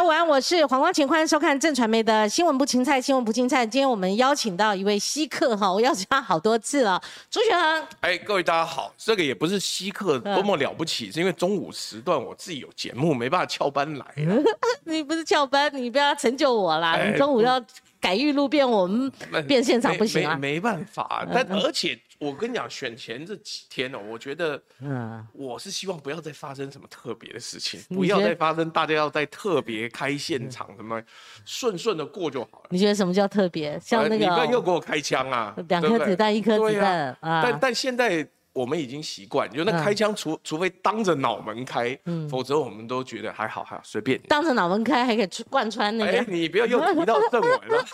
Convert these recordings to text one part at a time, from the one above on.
家午安，我是黄光晴，欢迎收看正传媒的新闻不青菜，新闻不青菜。今天我们邀请到一位稀客哈，我邀请他好多次了，朱学恒。哎，各位大家好，这个也不是稀客多么了不起，是因为中午时段我自己有节目，没办法翘班来。你不是翘班，你不要成就我啦！你中午要改预录变我们变现场不行啊，没办法。但而且。我跟你讲，选前这几天呢，我觉得，嗯，我是希望不要再发生什么特别的事情，不要再发生，大家要在特别开现场，什么顺顺的过就好了。你觉得什么叫特别？像那个，你不要又给我开枪啊！两颗子弹，一颗子弹啊！但但现在。我们已经习惯，就那开枪，除除非当着脑门开，否则我们都觉得还好，还好，随便。当着脑门开还可以贯穿那个。哎，你不要又提到郑文了，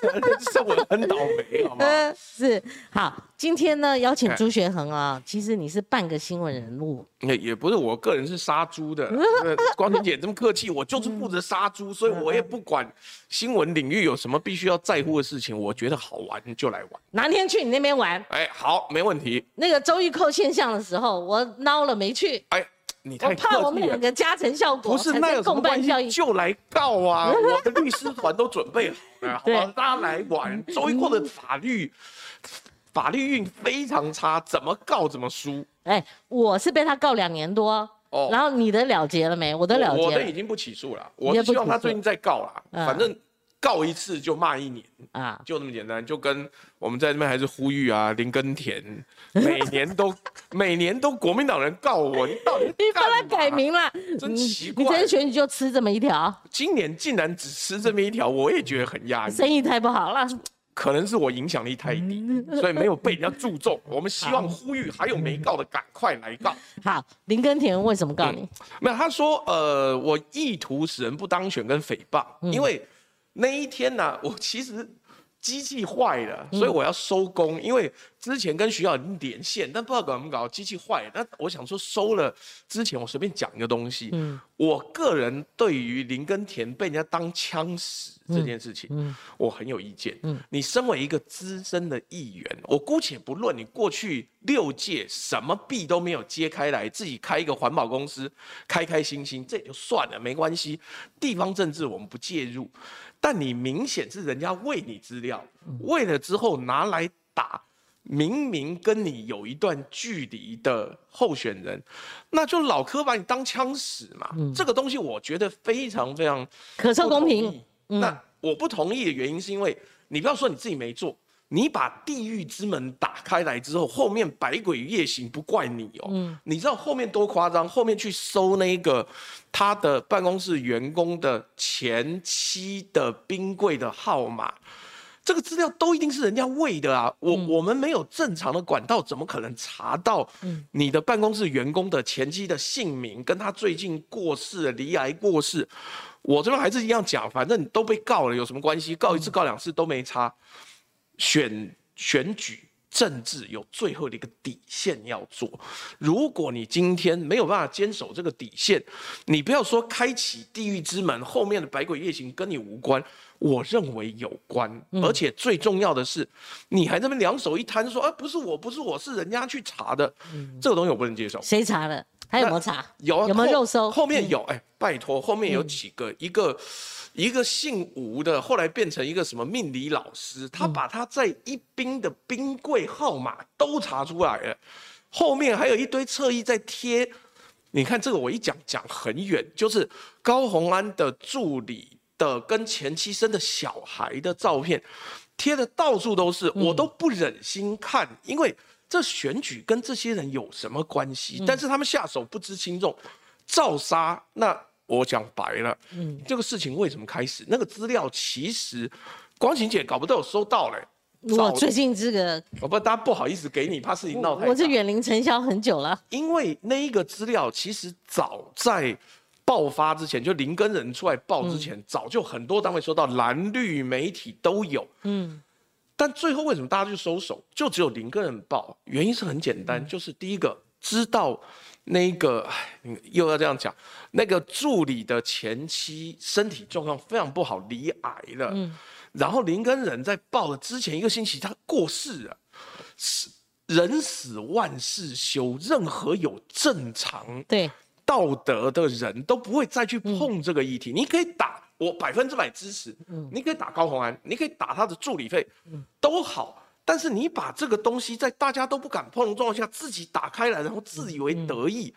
郑文很倒霉，好吗？是好。今天呢，邀请朱学恒啊，其实你是半个新闻人物。也也不是，我个人是杀猪的。光庭姐这么客气，我就是负责杀猪，所以我也不管新闻领域有什么必须要在乎的事情，我觉得好玩就来玩。哪天去你那边玩？哎，好，没问题。那个周玉蔻现象的时候，我孬了没去。哎，你太我怕我们两个加成效果，不是那有什么关系？就来告啊！我的律师团都准备好了，好吧大家来玩。周玉蔻的法律。法律运非常差，怎么告怎么输。哎，我是被他告两年多，哦，然后你的了结了没？我的了结，我的已经不起诉了。我希望他最近再告了，反正告一次就骂一年啊，就那么简单。就跟我们在这边还是呼吁啊，林根田每年都 每年都国民党人告我，你到底你帮他改名了，真奇怪。你这次选举就吃这么一条，今年竟然只吃这么一条，我也觉得很压抑。生意太不好了。可能是我影响力太低，所以没有被人家注重。我们希望 呼吁还有没告的赶快来告。好，林根田为什么告你？没有，他说呃，我意图使人不当选跟诽谤，因为那一天呢，我其实。机器坏了，所以我要收工。因为之前跟徐小玲连线，但不知道怎么搞，机器坏了。那我想说收了之前，我随便讲一个东西。嗯，我个人对于林根田被人家当枪使这件事情，嗯，我很有意见。嗯，你身为一个资深的议员，我姑且不论你过去六届什么弊都没有揭开来，自己开一个环保公司，开开心心，这也就算了，没关系。地方政治我们不介入。但你明显是人家喂你资料，喂了之后拿来打，明明跟你有一段距离的候选人，那就老柯把你当枪使嘛。这个东西我觉得非常非常可受公平。那我不同意的原因是因为你不要说你自己没做。你把地狱之门打开来之后，后面百鬼夜行不怪你哦。嗯，你知道后面多夸张？后面去搜那个他的办公室员工的前妻的冰柜的号码，这个资料都一定是人家喂的啊。我我们没有正常的管道，怎么可能查到你的办公室员工的前妻的姓名，跟他最近过世、离癌过世？我这边还是一样讲，反正你都被告了，有什么关系？告一次、告两次都没差。选选举政治有最后的一个底线要做，如果你今天没有办法坚守这个底线，你不要说开启地狱之门，后面的百鬼夜行跟你无关，我认为有关，而且最重要的是，你还这么两手一摊说，啊，不是我，不是我，是人家去查的，这个东西我不能接受。谁查的？他有没有查？有，有没有肉搜？后面有，哎，拜托，后面有几个，一个。一个姓吴的，后来变成一个什么命理老师，他把他在一兵的冰柜号码都查出来了，后面还有一堆侧翼在贴。你看这个，我一讲讲很远，就是高洪安的助理的跟前妻生的小孩的照片，贴的到处都是，我都不忍心看，因为这选举跟这些人有什么关系？但是他们下手不知轻重，照杀那。我讲白了，嗯，这个事情为什么开始？那个资料其实光晴姐搞不到有收到嘞。我最近这个，我不，大家不好意思给你，怕事情闹太。我是远离尘嚣很久了。因为那一个资料其实早在爆发之前，就林根人出来爆之前，早就很多单位收到，蓝绿媒体都有。嗯，但最后为什么大家就收手？就只有林根人报，原因是很简单，就是第一个知道。那个，又要这样讲，那个助理的前妻身体状况非常不好，离癌了。嗯，然后林根人在报的之前一个星期，他过世了。死人死万事休，任何有正常对道德的人都不会再去碰这个议题。你可以打我百分之百支持。你可以打高鸿安，你可以打他的助理费，都好。但是你把这个东西在大家都不敢碰的状况下自己打开来，然后自以为得意，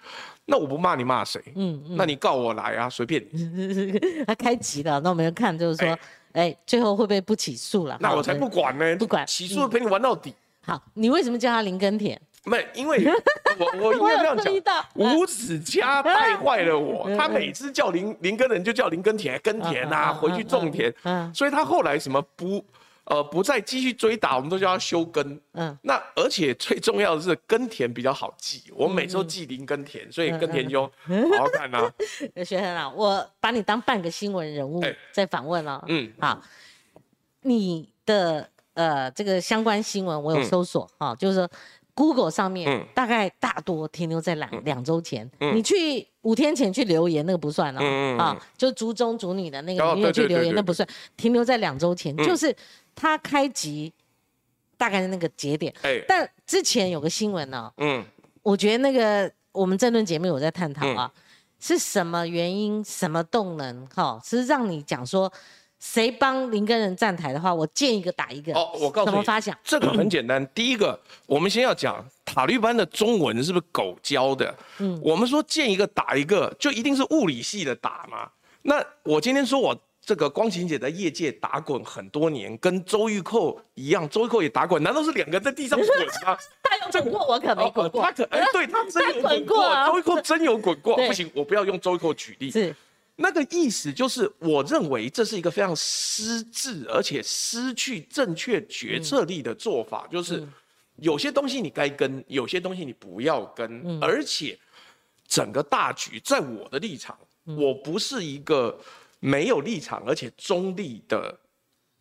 那我不骂你骂谁？嗯，那你告我来啊，随便你。他开急了，那我们看就是说，哎，最后会不会不起诉了？那我才不管呢，不管起诉陪你玩到底。好，你为什么叫他林根田？没，因为 我我应该这样讲，五指家带坏了我。他每次叫林林根人就叫林根田耕田啊，回去种田。嗯，所以他后来什么不？呃，不再继续追打，我们都叫他休耕。嗯，那而且最重要的是耕田比较好记，我们每周记林耕田，所以耕田就好好看呐。学生啊，我把你当半个新闻人物在访问了。嗯，好，你的呃这个相关新闻我有搜索啊，就是说 Google 上面大概大多停留在两两周前，你去。五天前去留言那个不算了啊，就族中族女的那个你有去留言那不算，停留在两周前，就是他开集大概的那个节点。但之前有个新闻呢，嗯，我觉得那个我们这论节目有在探讨啊，是什么原因、什么动能哈，是让你讲说。谁帮林根人站台的话，我见一个打一个。哦，我告诉你，怎么发想？这个很简单。第一个，我们先要讲塔利班的中文是不是狗教的？嗯，我们说见一个打一个，就一定是物理系的打嘛？那我今天说我这个光晴姐在业界打滚很多年，跟周玉蔻一样，周玉蔻也打滚，难道是两个在地上滚吗？他有滚过，我可没滚过。他可哎，对他真有滚过。周玉蔻真有滚过，不行，我不要用周玉蔻举例。是。那个意思就是，我认为这是一个非常失智，而且失去正确决策力的做法。就是有些东西你该跟，有些东西你不要跟。而且整个大局，在我的立场，我不是一个没有立场而且中立的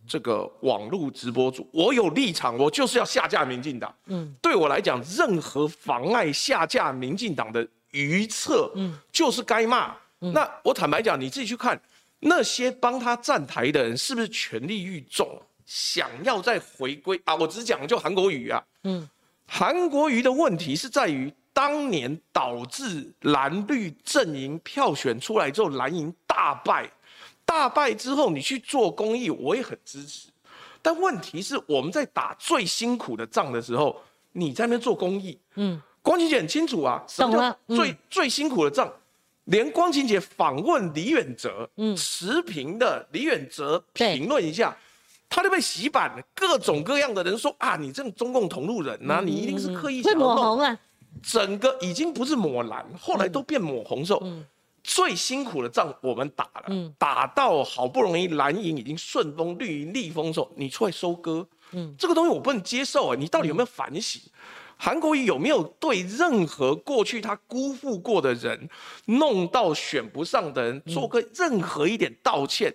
这个网络直播主。我有立场，我就是要下架民进党。嗯，对我来讲，任何妨碍下架民进党的愚策，嗯，就是该骂。那我坦白讲，你自己去看那些帮他站台的人，是不是权力欲重，想要再回归啊？我只讲就韩国瑜啊，嗯，韩国瑜的问题是在于当年导致蓝绿阵营票选出来之后，蓝营大败，大败之后你去做公益，我也很支持。但问题是我们在打最辛苦的仗的时候，你在那边做公益，嗯，光晴姐很清楚啊，什么叫最最辛苦的仗？连光晴姐访问李远哲，嗯，持平的李远哲评论一下，他就被洗版了，各种各样的人说啊，你这种中共同路人呐，你一定是刻意会抹红啊，整个已经不是抹蓝，后来都变抹红时最辛苦的仗我们打了，打到好不容易蓝营已经顺风绿营逆风时候，你出来收割，嗯，这个东西我不能接受啊，你到底有没有反省？韩国瑜有没有对任何过去他辜负过的人，弄到选不上的人做个任何一点道歉？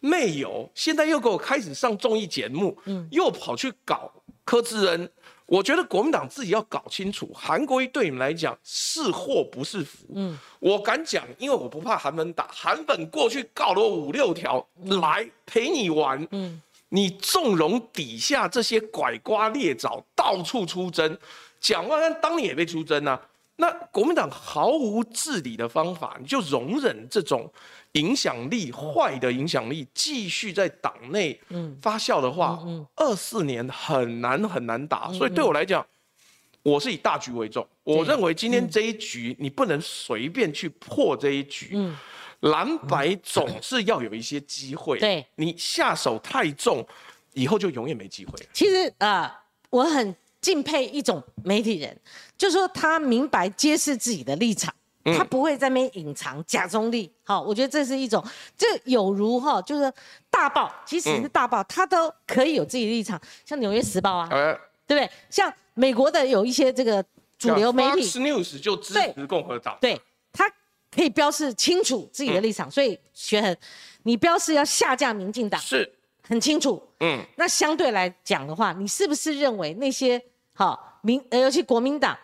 没有。现在又给我开始上综艺节目，又跑去搞柯志恩。我觉得国民党自己要搞清楚，韩国瑜对你们来讲是祸不是福。嗯，我敢讲，因为我不怕韩粉打，韩粉过去告了我五六条，来陪你玩。嗯。你纵容底下这些拐瓜裂枣到处出征，蒋万安当年也被出征啊。那国民党毫无治理的方法，你就容忍这种影响力坏的影响力继续在党内发酵的话，二四年很难很难打。所以对我来讲，我是以大局为重。我认为今天这一局你不能随便去破这一局。蓝白总是要有一些机会，对你下手太重，以后就永远没机会了。其实啊，我很敬佩一种媒体人，就说他明白揭示自己的立场，他不会在那边隐藏假中立。好，我觉得这是一种，这有如哈，就是大报，即使是大报，他都可以有自己的立场，像《纽约时报》啊，对不对？像美国的有一些这个主流媒体，Fox News 就支持共和党，对。可以标示清楚自己的立场，所以学恒，你标示要下架民进党是很清楚。嗯，那相对来讲的话，你是不是认为那些好民，尤其国民党，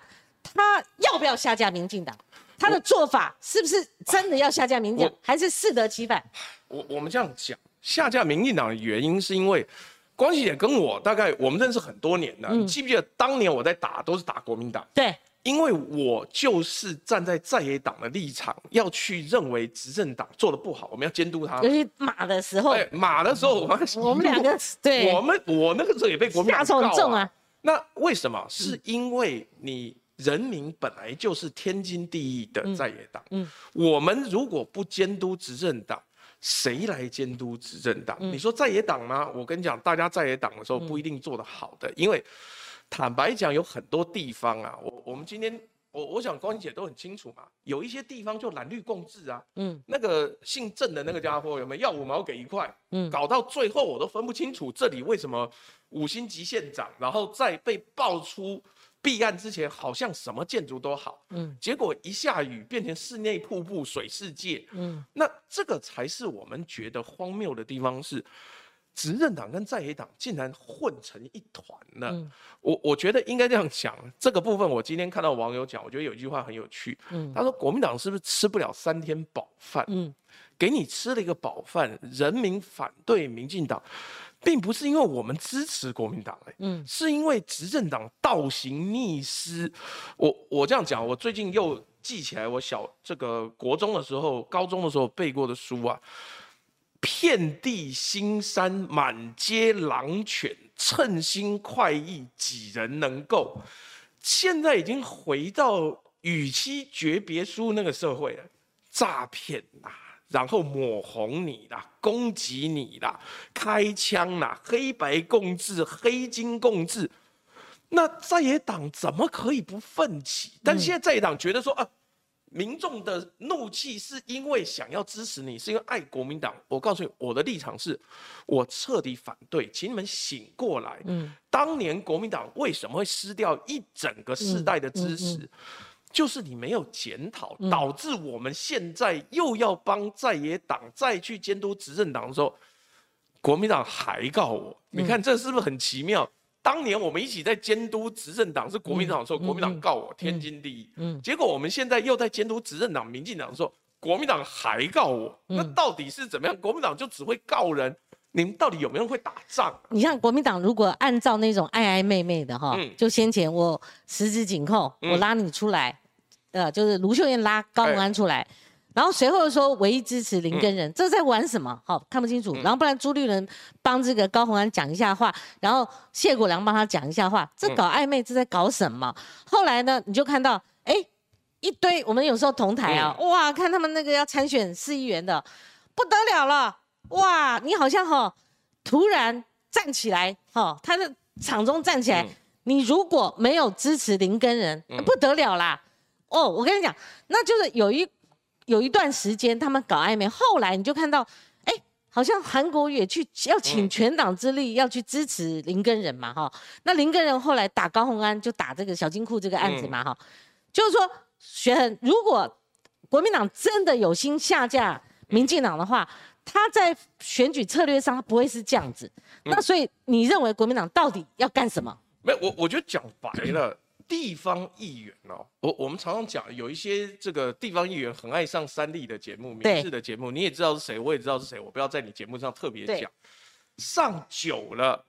他要不要下架民进党？他的做法是不是真的要下架民进党，还是适得其反？我我们这样讲，下架民进党的原因是因为关系也跟我大概我们认识很多年了，你记不记得当年我在打都是打国民党？对。因为我就是站在在野党的立场，要去认为执政党做的不好，我们要监督他。尤其马的时候，马的时候，我们我们两个对，我们我那个时候也被国民党告啊。那为什么？是因为你人民本来就是天经地义的在野党。嗯，我们如果不监督执政党，谁来监督执政党？你说在野党吗？我跟你讲，大家在野党的时候不一定做得好的，因为。坦白讲，有很多地方啊，我我们今天我我想光姐都很清楚嘛，有一些地方就蓝绿共治啊，嗯，那个姓郑的那个家伙有没有要五毛给一块，嗯，搞到最后我都分不清楚这里为什么五星级县长，然后在被爆出弊案之前，好像什么建筑都好，嗯，结果一下雨变成室内瀑布水世界，嗯，那这个才是我们觉得荒谬的地方是。执政党跟在野党竟然混成一团了，我我觉得应该这样讲。这个部分我今天看到网友讲，我觉得有一句话很有趣。他说国民党是不是吃不了三天饱饭？嗯，给你吃了一个饱饭，人民反对民进党，并不是因为我们支持国民党，哎，嗯，是因为执政党倒行逆施。我我这样讲，我最近又记起来我小这个国中的时候、高中的时候背过的书啊。遍地新山，满街狼犬，称心快意，几人能够？现在已经回到与妻诀别书那个社会了，诈骗啦，然后抹红你啦，攻击你啦，开枪啦，黑白共治，黑金共治，那在野党怎么可以不奋起？但现在在野党觉得说啊。民众的怒气是因为想要支持你，是因为爱国民党。我告诉你，我的立场是，我彻底反对，请你们醒过来。嗯，当年国民党为什么会失掉一整个世代的支持，就是你没有检讨，导致我们现在又要帮在野党再去监督执政党的时候，国民党还告我。你看这是不是很奇妙？当年我们一起在监督执政党是国民党的时候，国民党告我天经地义。嗯，结果我们现在又在监督执政党民进党的时候，国民党还告我。那到底是怎么样？国民党就只会告人，你们到底有没有人会打仗？你像国民党如果按照那种爱爱妹妹的哈，就先前我十指紧扣，我拉你出来，呃，就是卢秀燕拉高虹安出来。然后随后说唯一支持林根人，这在玩什么？好看不清楚。然后不然朱立伦帮这个高鸿安讲一下话，然后谢国良帮他讲一下话，这搞暧昧，这在搞什么？后来呢，你就看到，哎，一堆我们有时候同台啊，哇，看他们那个要参选市议员的，不得了了，哇，你好像哈突然站起来，哈，他的场中站起来，你如果没有支持林根人，不得了啦。哦，我跟你讲，那就是有一。有一段时间他们搞暧昧，后来你就看到，哎，好像韩国也去要请全党之力要去支持林根人嘛，哈。那林根人后来打高鸿安，就打这个小金库这个案子嘛，哈。就是说，学恒，如果国民党真的有心下架民进党的话，他在选举策略上他不会是这样子。那所以你认为国民党到底要干什么？没，我我觉得讲白了。地方议员哦，我我们常常讲，有一些这个地方议员很爱上三立的节目、民视的节目，你也知道是谁，我也知道是谁，我不要在你节目上特别讲。上久了，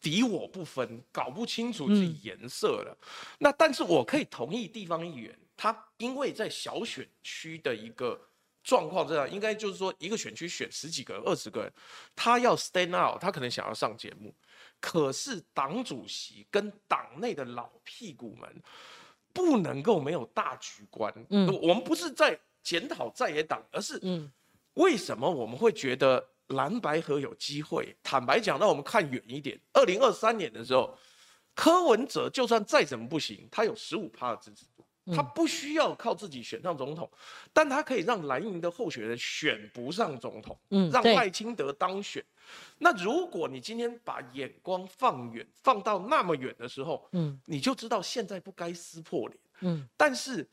敌我不分，搞不清楚自己颜色了。那但是我可以同意地方议员，他因为在小选区的一个状况这样，应该就是说一个选区选十几个人、二十个人，他要 stand out，他可能想要上节目。可是党主席跟党内的老屁股们不能够没有大局观。嗯，我们不是在检讨在野党，而是嗯，为什么我们会觉得蓝白河有机会？坦白讲，让我们看远一点，二零二三年的时候，柯文哲就算再怎么不行，他有十五趴的支持度。他不需要靠自己选上总统，但他可以让蓝营的候选人选不上总统，嗯，让赖清德当选。那如果你今天把眼光放远，放到那么远的时候，嗯，你就知道现在不该撕破脸，嗯。但是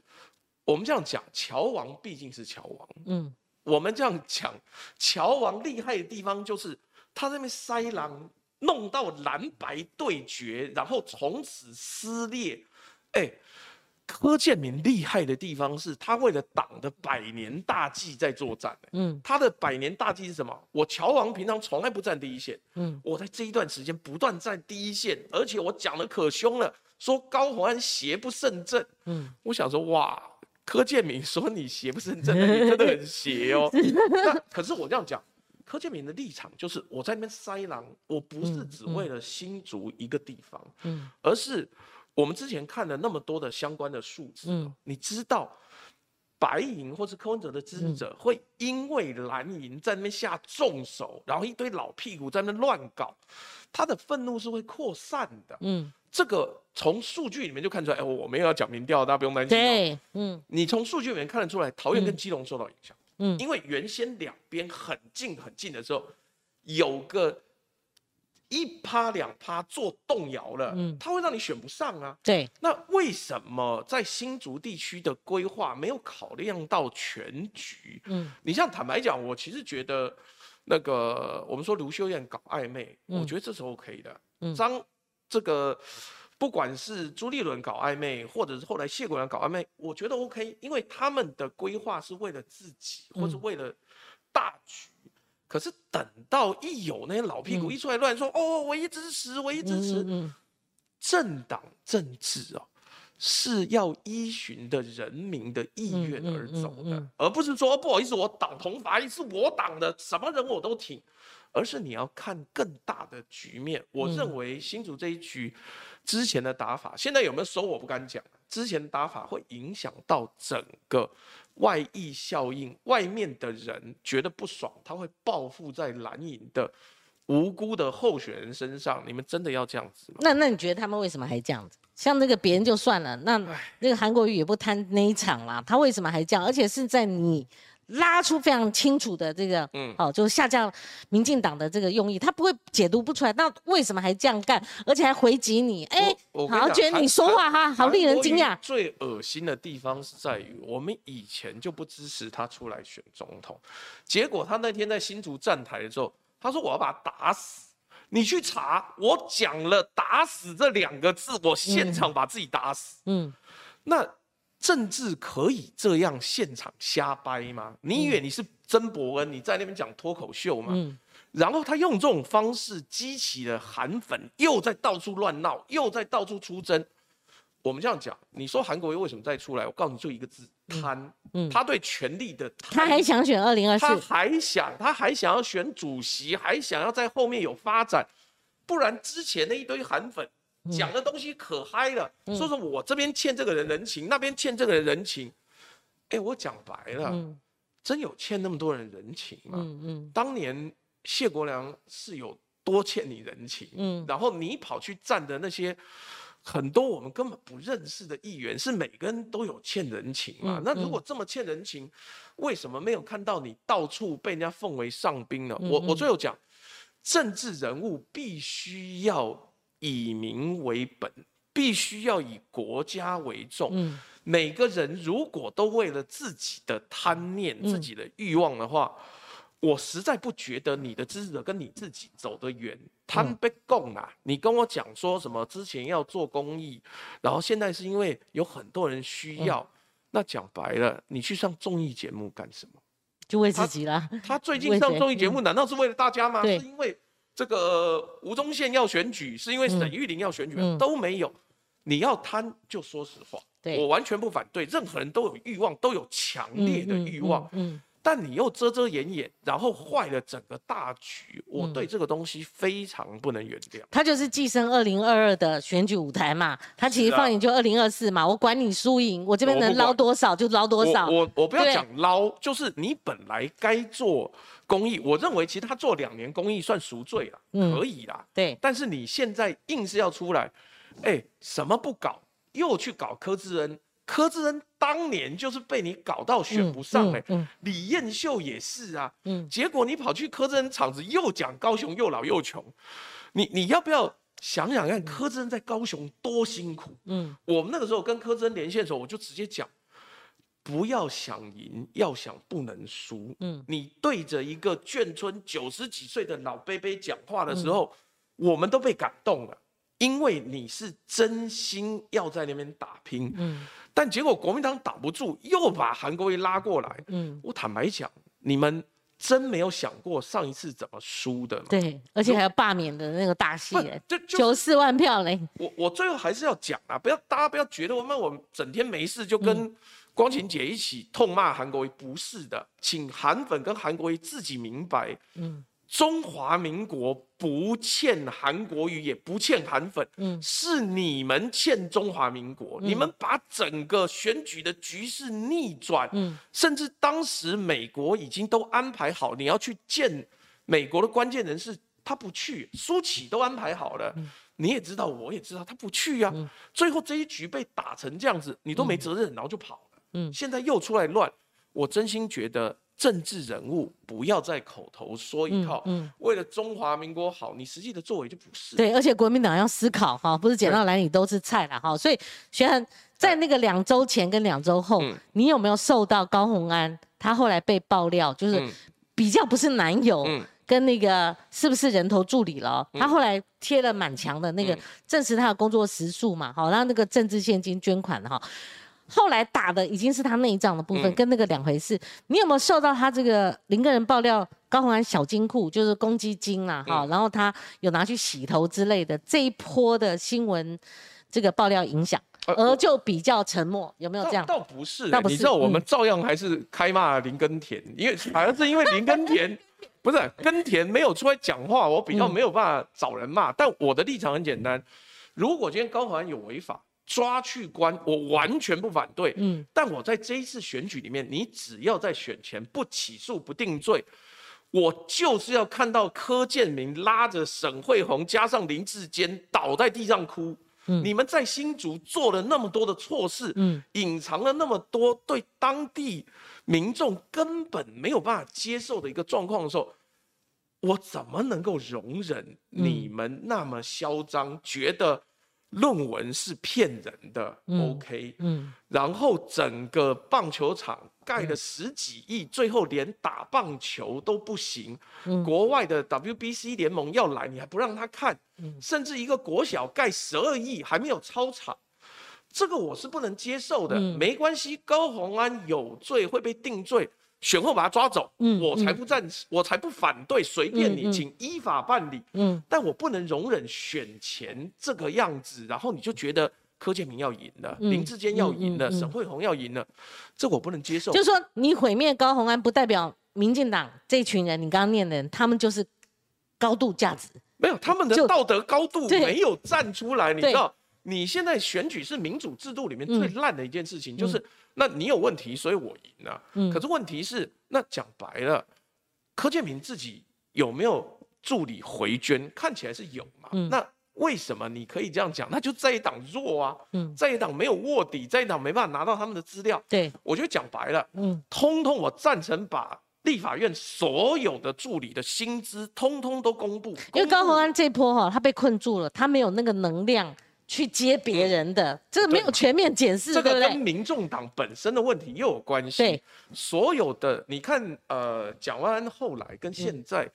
我们这样讲，乔王毕竟是乔王，嗯。我们这样讲，乔王厉害的地方就是他那边塞狼，弄到蓝白对决，然后从此撕裂，哎。柯建明厉害的地方是他为了党的百年大计在作战。嗯，他的百年大计是什么？我乔王平常从来不站第一线。嗯，我在这一段时间不断站第一线，而且我讲的可凶了，说高虹安邪不胜正。嗯，我想说哇，柯建明说你邪不胜正，你真的很邪哦。那可是我这样讲，柯建明的立场就是我在那边塞狼，我不是只为了新竹一个地方，嗯，而是我们之前看了那么多的相关的数字，嗯，你知道。白银或是柯文哲的支持者会因为蓝银在那边下重手，然后一堆老屁股在那乱搞，他的愤怒是会扩散的。嗯，这个从数据里面就看出来。哎，我没有要讲民调，大家不用担心。对，嗯，你从数据里面看得出来，桃园跟基隆受到影响。嗯，因为原先两边很近很近的时候，有个。一趴两趴做动摇了，嗯，它会让你选不上啊。对，那为什么在新竹地区的规划没有考量到全局？嗯，你像坦白讲，我其实觉得那个我们说卢秀燕搞暧昧，我觉得这是 OK 的。嗯张这个不管是朱立伦搞暧昧，或者是后来谢国良搞暧昧，我觉得 OK，因为他们的规划是为了自己，或者为了大局。可是等到一有那些老屁股一出来乱说哦，我一支持，我一支持，政党政治哦，是要依循的人民的意愿而走的，而不是说不好意思，我党同伐异是我党的什么人我都挺，而是你要看更大的局面。我认为新竹这一局之前的打法，现在有没有收我不敢讲，之前的打法会影响到整个。外溢效应，外面的人觉得不爽，他会报复在蓝营的无辜的候选人身上。你们真的要这样子吗？那那你觉得他们为什么还这样子？像那个别人就算了，那那个韩国瑜也不贪那一场啦，他为什么还这样？而且是在你。拉出非常清楚的这个，嗯，好，就是下降民进党的这个用意，他不会解读不出来。那为什么还这样干，而且还回击你？哎，好，觉得你说话哈，好令人惊讶。最恶心的地方是在于，我们以前就不支持他出来选总统，结果他那天在新竹站台的时候，他说我要把他打死。你去查，我讲了“打死”这两个字，我现场把自己打死。嗯，那。政治可以这样现场瞎掰吗？你以为你是曾伯恩，你在那边讲脱口秀吗？嗯，然后他用这种方式激起了韩粉，又在到处乱闹，又在到处出征。我们这样讲，你说韩国瑜为什么再出来？我告诉你，就一个字：贪。嗯，他对权力的贪。他还想选二零二四，他还想，他还想要选主席，还想要在后面有发展。不然之前那一堆韩粉。讲的东西可嗨了，说说我这边欠这个人人情，那边欠这个人人情。哎，我讲白了，真有欠那么多人人情吗？嗯嗯。当年谢国良是有多欠你人情，嗯，然后你跑去站的那些很多我们根本不认识的议员，是每个人都有欠人情嘛？那如果这么欠人情，为什么没有看到你到处被人家奉为上宾呢？我我最后讲，政治人物必须要。以民为本，必须要以国家为重。嗯，每个人如果都为了自己的贪念、自己的欲望的话，我实在不觉得你的支持者跟你自己走得远。贪被供啊！你跟我讲说什么之前要做公益，然后现在是因为有很多人需要。那讲白了，你去上综艺节目干什么？就为自己了。他最近上综艺节目，难道是为了大家吗？是因为。这个吴宗宪要选举，是因为沈玉玲要选举，都没有。你要贪，就说实话，我完全不反对。任何人都有欲望，都有强烈的欲望。嗯。但你又遮遮掩掩，然后坏了整个大局，我对这个东西非常不能原谅。他就是寄生二零二二的选举舞台嘛，他其实放眼就二零二四嘛，我管你输赢，我这边能捞多少就捞多少。我我不要讲捞，就是你本来该做公益，我认为其实他做两年公益算赎罪了，可以啦。对。但是你现在硬是要出来，哎，什么不搞，又去搞柯志恩。柯志恩当年就是被你搞到选不上哎，李彦秀也是啊，结果你跑去柯志恩场子又讲高雄又老又穷，你你要不要想想看柯志恩在高雄多辛苦？嗯，我们那个时候跟柯志恩连线的时候，我就直接讲，不要想赢，要想不能输。嗯，你对着一个眷村九十几岁的老伯伯讲话的时候，我们都被感动了，因为你是真心要在那边打拼。嗯。但结果国民党挡不住，又把韩国瑜拉过来。嗯，我坦白讲，你们真没有想过上一次怎么输的。对，而且还有罢免的那个大戏，就九四万票嘞。我我最后还是要讲啊，不要大家不要觉得我们我们整天没事就跟光晴姐一起痛骂韩国瑜，不是的，请韩粉跟韩国瑜自己明白。嗯。中华民国不欠韩国瑜，也不欠韩粉，嗯，是你们欠中华民国。你们把整个选举的局势逆转，嗯，甚至当时美国已经都安排好，你要去见美国的关键人士，他不去，苏启都安排好了，你也知道，我也知道，他不去呀。最后这一局被打成这样子，你都没责任，然后就跑了。嗯，现在又出来乱，我真心觉得。政治人物不要再口头说一套，为了中华民国好，你实际的作为就不是。对，而且国民党要思考哈，不是捡到哪里都是菜了哈。所以，学恒在那个两周前跟两周后，你有没有受到高鸿安他后来被爆料，就是比较不是男友跟那个是不是人头助理了？他后来贴了满墙的那个证实他的工作时数嘛，好，然后那个政治现金捐款哈。后来打的已经是他内脏的部分，跟那个两回事。你有没有受到他这个林个人爆料高鸿安小金库就是公积金啊？哈，然后他有拿去洗头之类的这一波的新闻这个爆料影响，而就比较沉默，有没有这样？倒不是，你知道我们照样还是开骂林根田，因为好像是因为林根田 不是根田没有出来讲话，我比较没有办法找人骂。但我的立场很简单，如果今天高鸿安有违法。抓去关，我完全不反对。嗯，但我在这一次选举里面，你只要在选前不起诉不定罪，我就是要看到柯建明拉着沈惠宏加上林志坚倒在地上哭。嗯，你们在新竹做了那么多的错事，嗯，隐藏了那么多对当地民众根本没有办法接受的一个状况的时候，我怎么能够容忍你们那么嚣张，觉得？论文是骗人的，OK，嗯，然后整个棒球场盖了十几亿，最后连打棒球都不行。国外的 WBC 联盟要来，你还不让他看，甚至一个国小盖十二亿还没有操场，这个我是不能接受的。没关系，高鸿安有罪会被定罪。选后把他抓走，嗯，我才不赞，我才不反对，随便你，请依法办理，嗯，但我不能容忍选前这个样子，然后你就觉得柯建明要赢了，林志坚要赢了，沈惠宏要赢了，这我不能接受。就是说，你毁灭高鸿安，不代表民进党这群人，你刚刚念的人，他们就是高度价值，没有他们的道德高度没有站出来，你知道。你现在选举是民主制度里面最烂的一件事情，就是那你有问题，所以我赢了。嗯，可是问题是，那讲白了，柯建明自己有没有助理回捐？看起来是有嘛。嗯，那为什么你可以这样讲？那就在一党弱啊。嗯，在一党没有卧底，在一党没办法拿到他们的资料。对，我觉得讲白了，嗯，通通我赞成把立法院所有的助理的薪资通通都公布。因为高鸿安这波哈，他被困住了，他没有那个能量。去接别人的，这个没有全面检视，这个跟民众党本身的问题又有关系。对，所有的你看，呃，蒋万安后来跟现在，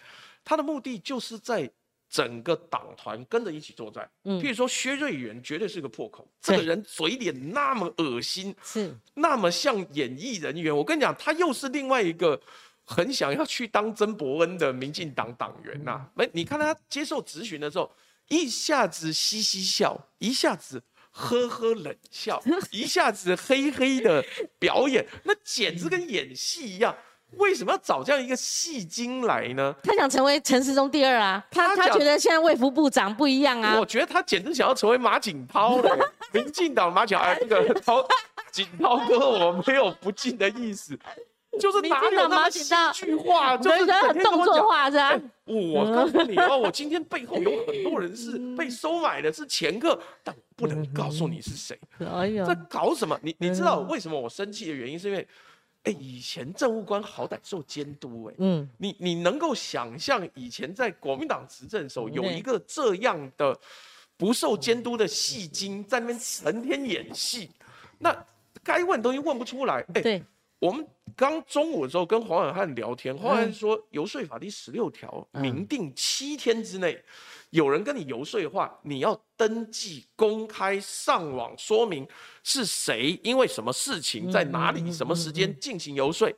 他的目的就是在整个党团跟着一起作战。嗯，譬如说薛瑞元绝对是个破口，这个人嘴脸那么恶心，是那么像演艺人员。我跟你讲，他又是另外一个很想要去当曾伯恩的民进党党员呐。没，你看他接受质询的时候。一下子嘻嘻笑，一下子呵呵冷笑，一下子嘿嘿的表演，那简直跟演戏一样。为什么要找这样一个戏精来呢？他想成为陈世忠第二啊，他他觉得现在卫福部长不一样啊。我觉得他简直想要成为马景涛了，民进党马景哎，这个涛景涛哥，我没有不敬的意思。就是哪有那么戏剧化，就是很动作化，是吧？我告诉你哦，我今天背后有很多人是被收买的，是前客，但我不能告诉你是谁。哎呀，在搞什么？你你知道为什么我生气的原因？是因为，哎，以前政务官好歹受监督，哎，嗯，你你能够想象以前在国民党执政的时候有一个这样的不受监督的戏精在那边成天演戏，那该问东西问不出来，哎，对。我们刚中午的时候跟黄远汉聊天，黄远汉说游说法第十六条明定七天之内，有人跟你游说的话，你要登记公开上网说明是谁，因为什么事情在哪里什么时间进行游说。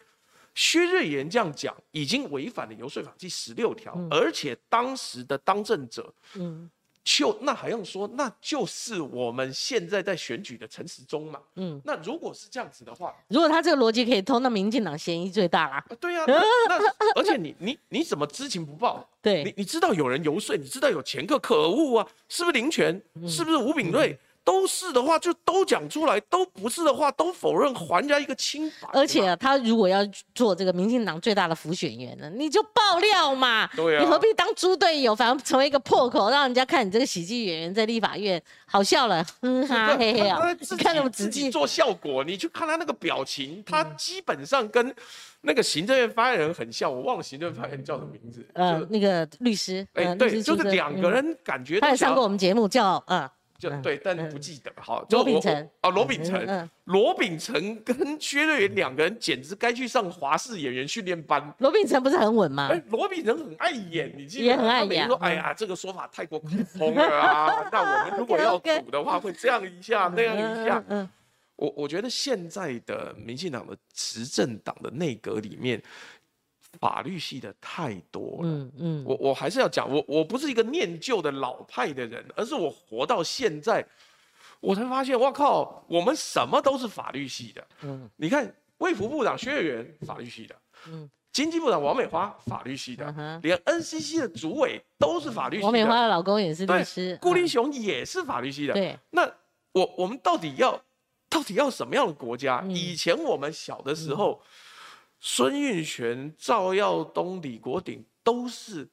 薛瑞元这样讲，已经违反了游说法第十六条，而且当时的当政者，嗯。就那还用说，那就是我们现在在选举的陈时中嘛。嗯，那如果是这样子的话，如果他这个逻辑可以通，那民进党嫌疑最大啦。对呀，那 而且你你你怎么知情不报？对，你你知道有人游说，你知道有前科，可恶啊！是不是林权？是不是吴炳瑞？都是的话就都讲出来，都不是的话都否认，还人家一个清白。而且他如果要做这个民进党最大的辅选员呢，你就爆料嘛。对啊。你何必当猪队友，反而成为一个破口，让人家看你这个喜剧演员在立法院好笑了，哼哈嘿嘿啊。看那么直接做效果，你去看他那个表情，他基本上跟那个行政院发言人很像。我忘了行政院发言人叫什么名字。呃，那个律师。哎，对，就是两个人感觉。他也上过我们节目，叫呃。就对，但不记得。好，罗秉成哦，罗秉成，罗秉成跟薛瑞元两个人简直该去上华视演员训练班。罗秉成不是很稳吗？哎，罗秉成很爱演，你记得？也很爱演。说，哎呀，这个说法太过空了啊！那我们如果要赌的话，会这样一下，那样一下。嗯，我我觉得现在的民进党的执政党的内阁里面。法律系的太多了，嗯嗯，我我还是要讲，我我不是一个念旧的老派的人，而是我活到现在，我才发现，我靠，我们什么都是法律系的，嗯，你看，卫福部长薛岳元法律系的，嗯，经济部长王美花法律系的，连 NCC 的主委都是法律系的，王美花的老公也是律师，顾立雄也是法律系的，对，那我我们到底要到底要什么样的国家？以前我们小的时候。孙运璇、赵耀东、李国鼎都是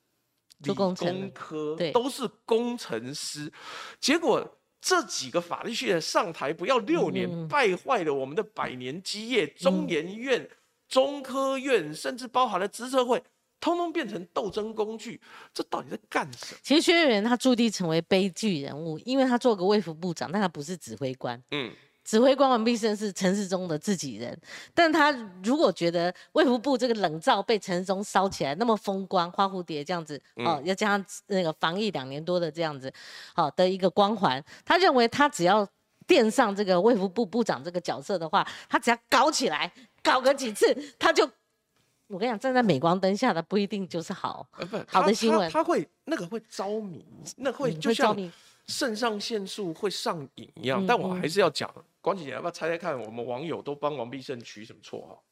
理工科，都是工程师。结果这几个法律系的上台不要六年，败坏了我们的百年基业。中研院、中科院，甚至包含了资策会，通通变成斗争工具。这到底在干什么？其实薛岳元他注定成为悲剧人物，因为他做个卫福部长，但他不是指挥官。嗯。指挥官王必胜是陈世忠的自己人，但他如果觉得卫福部这个冷灶被陈世忠烧起来那么风光，花蝴蝶这样子哦，要加上那个防疫两年多的这样子，好的一个光环，他认为他只要垫上这个卫福部部长这个角色的话，他只要搞起来，搞个几次，他就，我跟你讲，站在镁光灯下的不一定就是好，好的新闻，他会那个会着迷，那会就像肾上腺素会上瘾一样，但我还是要讲。光姐姐要不要猜猜看？我们网友都帮王必胜取什么绰号？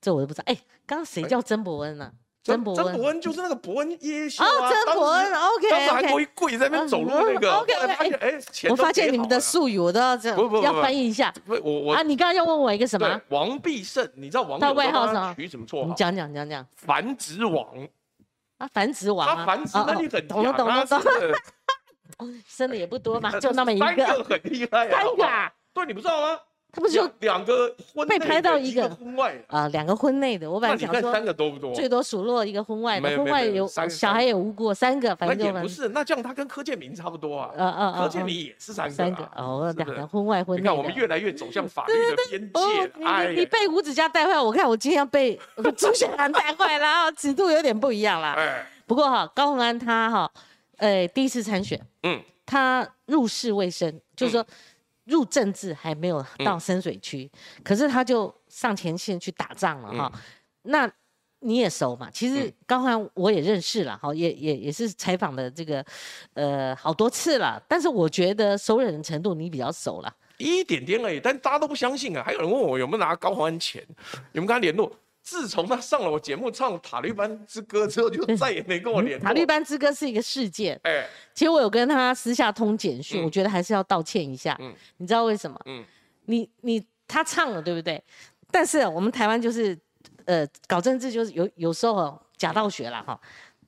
这我都不知道。哎，刚刚谁叫曾伯恩呢？曾伯曾伯恩就是那个伯恩耶修啊。曾伯恩，OK。当时还跪跪在那边走路那个。OK OK。哎，我发现你们的术语我都要这样，要翻译一下。不，我我啊，你刚刚要问我一个什么？王必胜，你知道王？他外号什么？取什么绰号？你讲讲讲讲。繁殖王。啊，繁殖王啊。他繁殖能力很强啊。懂懂懂。生的也不多嘛，就那么一个。三个很厉害。三个。对，你不知道吗？他不是就两个婚被拍到一个婚外啊，两个婚内的。我本来想说三个多不多？最多数落一个婚外的，婚外有小孩也无过三个，反正也不是。那这样他跟柯建明差不多啊。嗯嗯柯建明也是三个。三个哦，两个婚外婚内。你看我们越来越走向法律的边界。哎，你被吴子嘉带坏，我看我今天要被朱雪兰带坏了，尺度有点不一样了。哎，不过哈，高鸿安他哈，呃，第一次参选，嗯，他入世未深，就是说。入政治还没有到深水区，可是他就上前线去打仗了哈。那你也熟嘛？其实高欢我也认识了哈，也也也是采访的这个呃好多次了。但是我觉得熟人的程度你比较熟了，一点点而已。但大家都不相信啊。还有人问我有没有拿高欢钱，有没有跟他联络？自从他上了我节目唱《塔利班之歌》之后，就再也没跟我联络。塔利班之歌是一个事件，哎，其实我有跟他私下通简讯，我觉得还是要道歉一下。嗯，你知道为什么？嗯，你你他唱了对不对？但是我们台湾就是，呃，搞政治就是有有时候假道学了哈。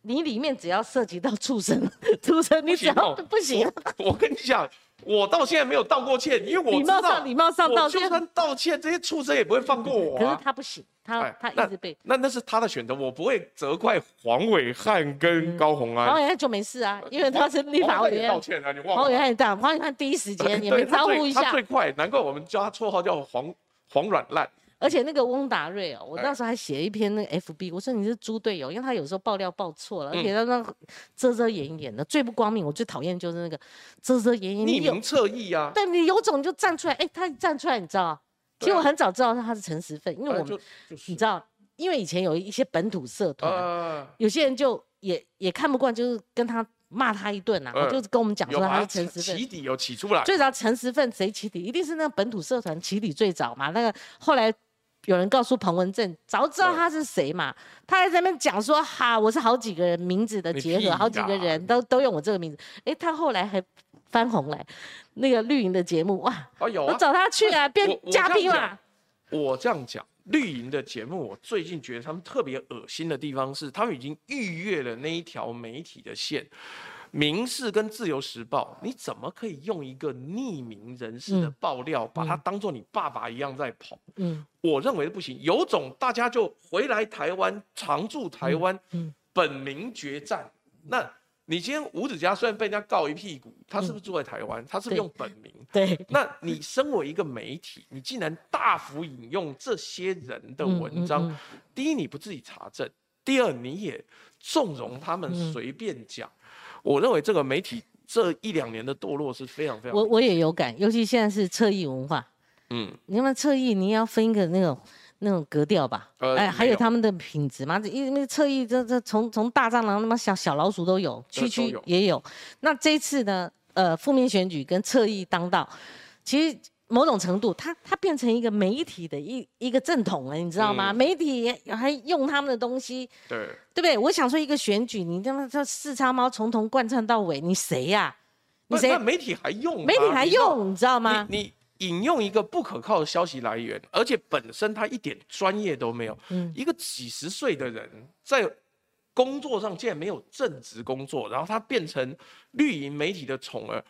你里面只要涉及到畜生，畜生你只要不行。我跟你讲。我到现在没有道过歉，因为我礼貌上礼貌上道歉，就算道歉，这些畜生也不会放过我。可是他不行，他他一直被那那是他的选择，我不会责怪黄伟汉跟高红安。黄伟汉就没事啊，因为他是立法委员。道歉啊，你忘了？黄伟汉黄伟汉第一时间也没招呼一下。他最快，难怪我们叫他绰号叫黄黄软烂。而且那个翁达瑞哦，我那时候还写一篇那个 FB，我说你是猪队友，因为他有时候爆料爆错了，而且他那遮遮掩掩的，最不光明。我最讨厌就是那个遮遮掩掩，匿名侧翼啊。对你有种就站出来，哎，他站出来，你知道？其实我很早知道他是陈时奋，因为我们你知道因为以前有一些本土社团，有些人就也也看不惯，就是跟他骂他一顿啊，就是跟我们讲说他是陈实份起底有起出来，最早陈实份谁起底？一定是那个本土社团起底最早嘛。那个后来有人告诉彭文正，早知道他是谁嘛，他还在那边讲说哈，我是好几个人名字的结合，好几个人都都用我这个名字。哎，他后来还翻红来，那个绿营的节目哇，哦有，我找他去啊，变嘉宾嘛。我这样讲。绿营的节目，我最近觉得他们特别恶心的地方是，他们已经逾越了那一条媒体的线。民事跟自由时报，你怎么可以用一个匿名人士的爆料，把它当做你爸爸一样在捧？嗯，我认为不行。有种大家就回来台湾，常驻台湾，本名决战。那。你今天吴子嘉虽然被人家告一屁股，他是不是住在台湾？他是不是用本名？对。那你身为一个媒体，你竟然大幅引用这些人的文章，第一你不自己查证，第二你也纵容他们随便讲。我认为这个媒体这一两年的堕落是非常非常。我我也有感，尤其现在是侧翼文化。嗯。你们侧翼，你要分一个那种。那种格调吧，哎，还有他们的品质嘛，因为侧翼这这从从大蟑螂那么小小老鼠都有，区区也有。那这一次呢，呃，负面选举跟侧翼当道，其实某种程度，它它变成一个媒体的一一个正统了，你知道吗？媒体还用他们的东西，对对不对？我想说一个选举，你他妈这四叉猫从头贯穿到尾，你谁呀？你谁？媒体还用？媒体还用，你知道吗？你。引用一个不可靠的消息来源，而且本身他一点专业都没有。嗯，一个几十岁的人在工作上竟然没有正职工作，然后他变成绿营媒体的宠儿。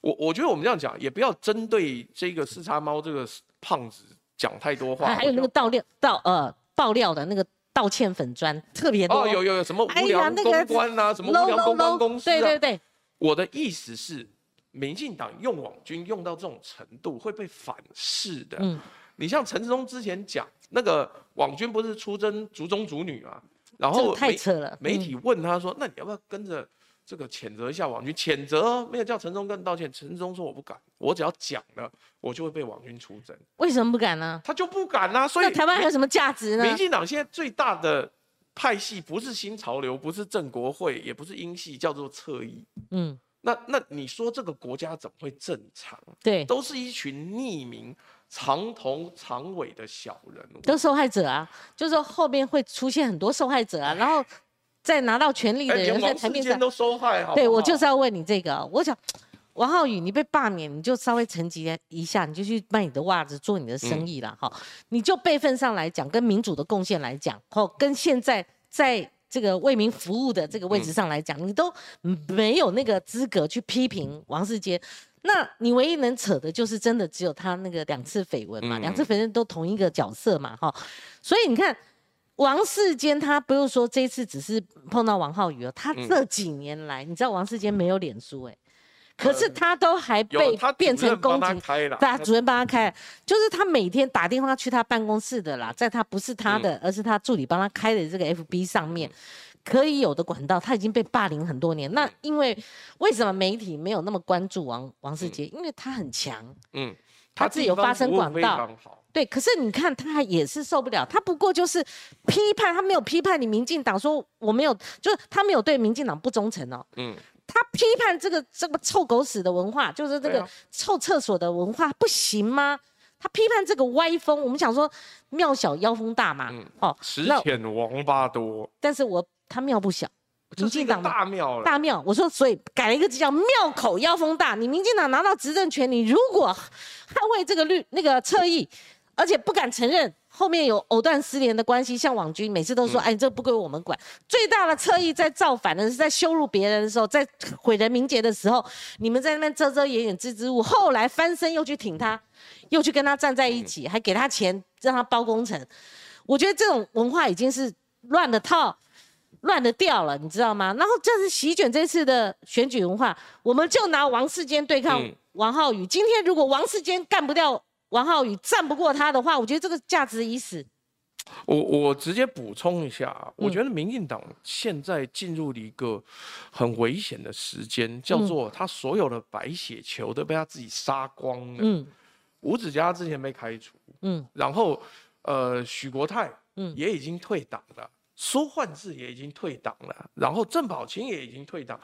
我我觉得我们这样讲，也不要针对这个四叉猫这个胖子讲太多话。还有那个爆料、道呃爆料的那个道歉粉砖特别多。哦，有有有什么无聊公关啊，什么无聊公关公司啊？对对对。我的意思是。民进党用网军用到这种程度会被反噬的。嗯，你像陈志忠之前讲那个网军不是出征族中族女啊，然后太扯了。媒体问他说：“那你要不要跟着这个谴责一下网军？”谴责没有叫陈忠跟道歉，陈忠说：“我不敢，我只要讲了，我就会被网军出征。”为什么不敢呢？他就不敢啊。所以台湾还有什么价值呢？民进党现在最大的派系不是新潮流，不是正国会，也不是英系，叫做侧翼。嗯。那那你说这个国家怎么会正常？对，都是一群匿名、长头长尾的小人，都受害者啊！就是说后面会出现很多受害者啊，然后再拿到权力的人在台面上都受害。对我就是要问你这个，我想王浩宇，你被罢免，你就稍微沉寂一下，你就去卖你的袜子，做你的生意了哈。你就辈分上来讲，跟民主的贡献来讲，哦，跟现在在。这个为民服务的这个位置上来讲，你都没有那个资格去批评王世坚，那你唯一能扯的就是真的只有他那个两次绯闻嘛，两次绯闻都同一个角色嘛，哈，所以你看王世坚他不是说这次只是碰到王浩宇哦，他这几年来，你知道王世坚没有脸书哎。可是他都还被变成公职，他主任帮他开，就是他每天打电话去他办公室的啦，在他不是他的，而是他助理帮他开的这个 FB 上面，可以有的管道，他已经被霸凌很多年。那因为为什么媒体没有那么关注王王世杰？因为他很强，嗯，他自己有发声管道，对。可是你看他也是受不了，他不过就是批判，他没有批判你民进党，说我没有，就是他没有对民进党不忠诚哦，嗯。他批判这个这个臭狗屎的文化，就是这个臭厕所的文化，不行吗？他批判这个歪风，我们想说庙小妖风大嘛，哦，池浅王八多。但是我他庙不小，民进党大庙大庙。我说，所以改了一个字叫庙口妖风大。你民进党拿到执政权，你如果捍卫这个绿那个侧翼，而且不敢承认。后面有藕断丝连的关系，像网军每次都说：“哎，这不归我们管。”最大的侧翼在造反的是在羞辱别人的时候，在毁人名节的时候，你们在那边遮遮掩掩、支支吾。后来翻身又去挺他，又去跟他站在一起，还给他钱让他包工程。我觉得这种文化已经是乱的套、乱的掉了，你知道吗？然后这是席卷这次的选举文化，我们就拿王世坚对抗王浩宇。今天如果王世坚干不掉，王浩宇战不过他的话，我觉得这个价值已死。我我直接补充一下，我觉得民进党现在进入了一个很危险的时间，叫做他所有的白血球都被他自己杀光了。嗯，吴子嘉之前被开除，嗯，然后呃许国泰嗯，也已经退党了，苏焕智也已经退党了，然后郑宝清也已经退党。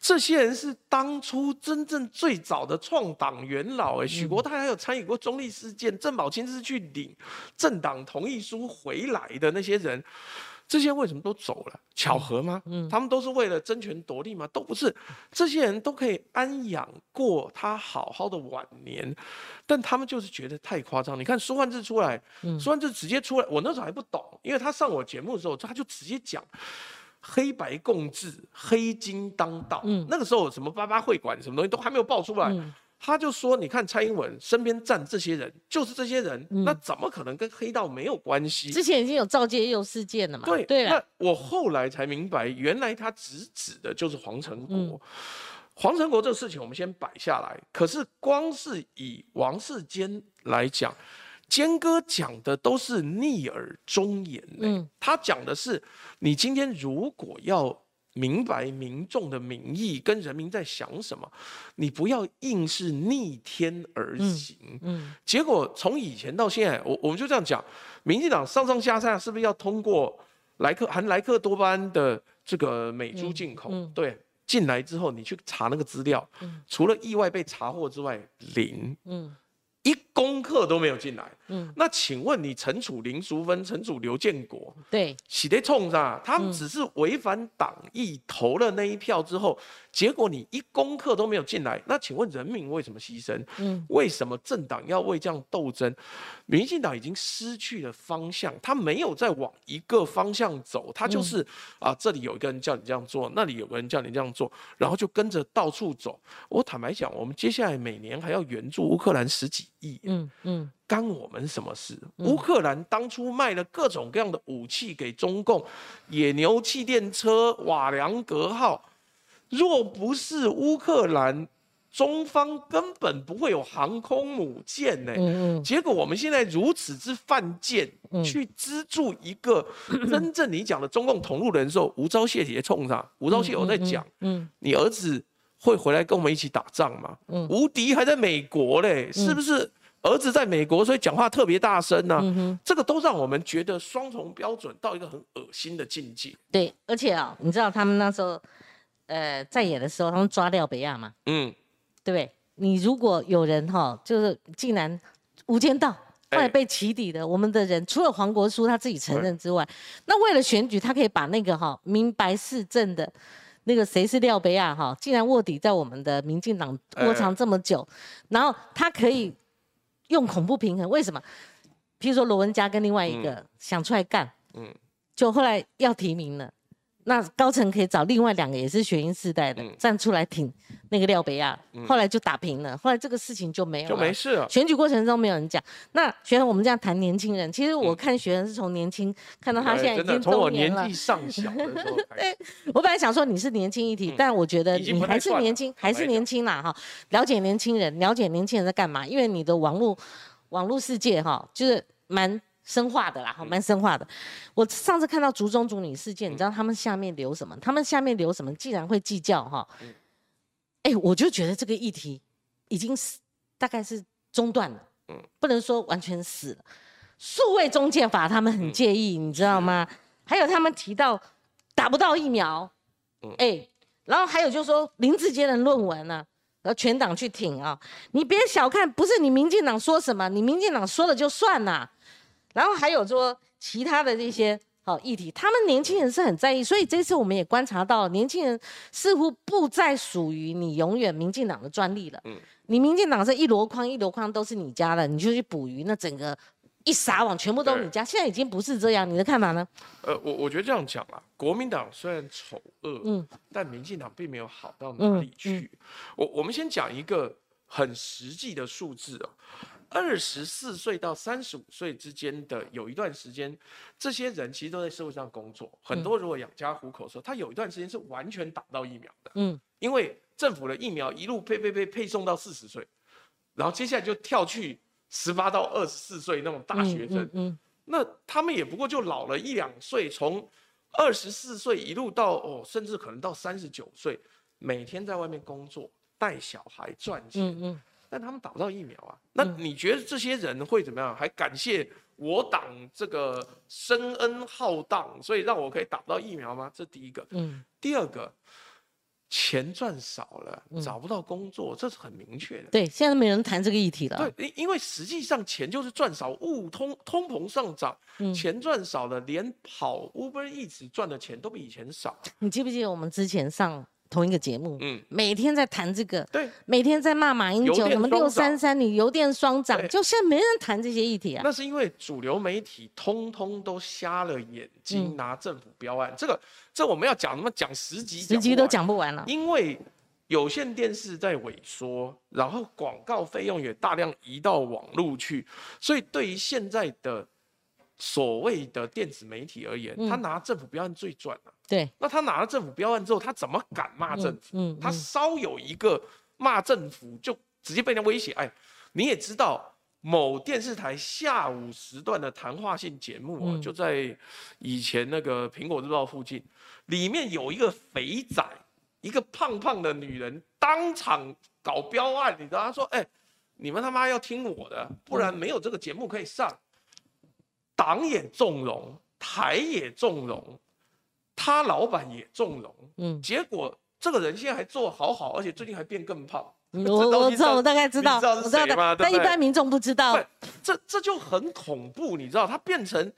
这些人是当初真正最早的创党元老，哎，许国泰还有参与过中立事件，郑宝清是去领政党同意书回来的那些人，这些为什么都走了？巧合吗？嗯，他们都是为了争权夺利吗？都不是，这些人都可以安养过他好好的晚年，但他们就是觉得太夸张。你看苏焕智出来，苏焕智直接出来，我那时候还不懂，因为他上我节目的时候，他就直接讲。黑白共治，黑金当道。嗯，那个时候什么八八会馆，什么东西都还没有爆出来。他就说：“你看蔡英文身边站这些人，就是这些人，那怎么可能跟黑道没有关系？”之前已经有赵介佑事件了嘛？对对。那我后来才明白，原来他只指的就是黄成国。黄成国这个事情，我们先摆下来。可是光是以王世坚来讲。坚哥讲的都是逆耳忠言，嗯，他讲的是，你今天如果要明白民众的民意跟人民在想什么，你不要硬是逆天而行，嗯，结果从以前到现在，我我们就这样讲，民进党上上下下是不是要通过莱克含莱克多巴胺的这个美猪进口？对，进来之后你去查那个资料，除了意外被查获之外，零，嗯。一公克都没有进来，嗯，那请问你惩处林淑芬、惩处刘建国，对，喜得冲上，他们只是违反党意投了那一票之后。结果你一功课都没有进来，那请问人民为什么牺牲？嗯，为什么政党要为这样斗争？民进党已经失去了方向，他没有再往一个方向走，他就是啊，这里有一个人叫你这样做，那里有个人叫你这样做，然后就跟着到处走。我坦白讲，我们接下来每年还要援助乌克兰十几亿，嗯嗯，干我们什么事？乌克兰当初卖了各种各样的武器给中共，野牛气垫车、瓦良格号。若不是乌克兰，中方根本不会有航空母舰呢。嗯嗯。结果我们现在如此之犯贱，去资助一个 真正你讲的中共同路人的时候，吴钊燮也冲上。吴钊燮有在讲，嗯，你儿子会回来跟我们一起打仗吗？嗯。吴迪还在美国嘞，是不是？儿子在美国，所以讲话特别大声呢。嗯这个都让我们觉得双重标准到一个很恶心的境界。对，而且啊，你知道他们那时候。呃，在野的时候，他们抓廖北亚嘛，嗯，对不对？你如果有人哈，就是竟然无间道，后来被起底的，我们的人除了黄国书他自己承认之外，那为了选举，他可以把那个哈明白市政的那个谁是廖北亚哈，竟然卧底在我们的民进党窝藏这么久，然后他可以用恐怖平衡，为什么？譬如说罗文佳跟另外一个想出来干，嗯，就后来要提名了。那高层可以找另外两个也是学英世代的站出来挺那个廖北亚，后来就打平了，后来这个事情就没有就没事了。选举过程中没有人讲。那学生，我们这样谈年轻人，其实我看学生是从年轻看到他现在已经中年了。从我年纪尚小的时候 对，我本来想说你是年轻一体，但我觉得你还是年轻，还是年轻啦哈。了解年轻人，了解年轻人在干嘛，因为你的网络网络世界哈，就是蛮。生化的啦，好，蛮生化的。我上次看到族中族女事件，你知道他们下面留什么？他们下面留什么？既然会计较哈，哎，我就觉得这个议题已经是，大概是中断了，嗯，不能说完全死了。数位中介法他们很介意，你知道吗？还有他们提到打不到疫苗，嗯，哎，然后还有就是说林志坚的论文呢，然后全党去挺啊，你别小看，不是你民进党说什么，你民进党说了就算了。然后还有说其他的这些好议题，他们年轻人是很在意，所以这次我们也观察到，年轻人似乎不再属于你永远民进党的专利了。嗯，你民进党这一箩筐一箩筐都是你家的，你就去捕鱼，那整个一撒网全部都是你家。现在已经不是这样，你的看法呢？呃，我我觉得这样讲啊，国民党虽然丑恶，嗯，但民进党并没有好到哪里去。我我们先讲一个很实际的数字哦。二十四岁到三十五岁之间的有一段时间，这些人其实都在社会上工作。很多如果养家糊口的时候，他有一段时间是完全打不到疫苗的。嗯，因为政府的疫苗一路配配配配送到四十岁，然后接下来就跳去十八到二十四岁那种大学生。嗯，那他们也不过就老了一两岁，从二十四岁一路到哦，甚至可能到三十九岁，每天在外面工作带小孩赚钱。嗯嗯。但他们打不到疫苗啊。那你觉得这些人会怎么样？还感谢我党这个深恩浩荡，所以让我可以打不到疫苗吗？这第一个。嗯。第二个。钱赚少了，找不到工作，这是很明确的。对，现在没人谈这个议题了。对，因因为实际上钱就是赚少，物通通膨上涨，钱赚少了，连跑 Uber 一直赚的钱都比以前少。你记不记得我们之前上？同一个节目，嗯，每天在谈这个，对，每天在骂马英九，什么六三三你油电双涨，就现在没人谈这些议题啊。那是因为主流媒体通通都瞎了眼睛，拿政府标案，这个这我们要讲，什么讲十集，十集都讲不完了。因为有线电视在萎缩，然后广告费用也大量移到网络去，所以对于现在的。所谓的电子媒体而言，他拿政府标案最赚了。对，那他拿了政府标案之后，他怎么敢骂政府？嗯，他稍有一个骂政府，就直接被人威胁。哎，你也知道，某电视台下午时段的谈话性节目啊，就在以前那个苹果日报附近，里面有一个肥仔，一个胖胖的女人，当场搞标案。你知道，他说：“哎，你们他妈要听我的，不然没有这个节目可以上。”党也纵容，台也纵容，他老板也纵容，嗯，结果这个人现在还做好好，而且最近还变更胖。我我知道，我大概知道，知道是谁吗？但一般民众不知道。这这就很恐怖，你知道，他变成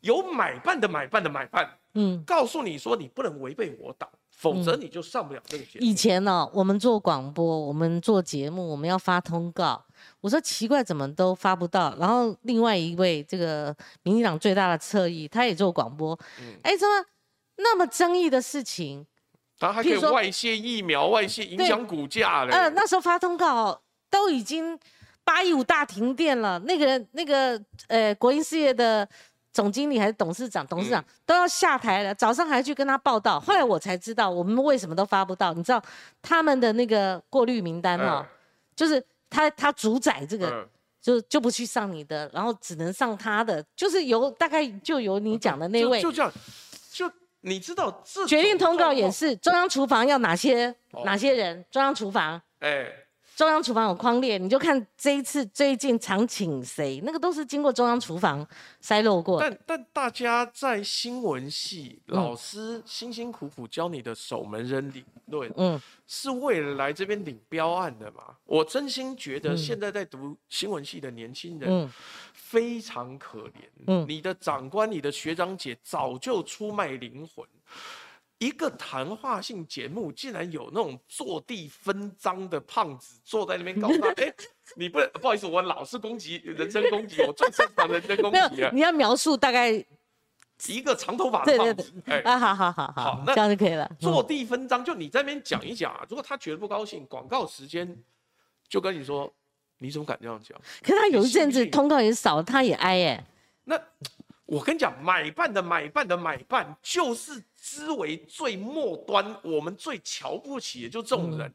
有买办的买办的买办，嗯，告诉你说你不能违背我党。否则你就上不了这个节目。以前呢，我们做广播，我们做节目，我们要发通告。我说奇怪，怎么都发不到？然后另外一位这个民进党最大的侧翼，他也做广播。哎，怎么那么争议的事情？他还可以外泄疫苗，外泄影响股价嘞。呃，那时候发通告都已经八一五大停电了，那个那个呃国营事业的。总经理还是董事长，董事长都要下台了。早上还去跟他报道，后来我才知道我们为什么都发不到。你知道他们的那个过滤名单哈，就是他他主宰这个，就就不去上你的，然后只能上他的，就是由大概就由你讲的那位，就这样，就你知道决定通告也是中央厨房要哪些哪些人，中央厨房哎。中央厨房有框列，你就看这一次最近常请谁，那个都是经过中央厨房筛漏过。但但大家在新闻系老师辛辛苦苦教你的守门人理论，嗯，是为了来这边领标案的嘛？我真心觉得现在在读新闻系的年轻人非常可怜。嗯，你的长官、你的学长姐早就出卖灵魂。一个谈话性节目竟然有那种坐地分赃的胖子坐在那边搞他，哎，你不不好意思，我老是攻击人身攻击，我最擅长人身攻击啊！你要描述大概一个长头发的胖子，哎，啊，好好好好，这样就可以了。坐地分赃，就你在那边讲一讲啊，如果他觉得不高兴，广告时间就跟你说，你怎么敢这样讲？可是他有一阵子通告也少，他也挨哎。那我跟你讲，买办的买办的买办就是。思维最末端，我们最瞧不起的就这种人，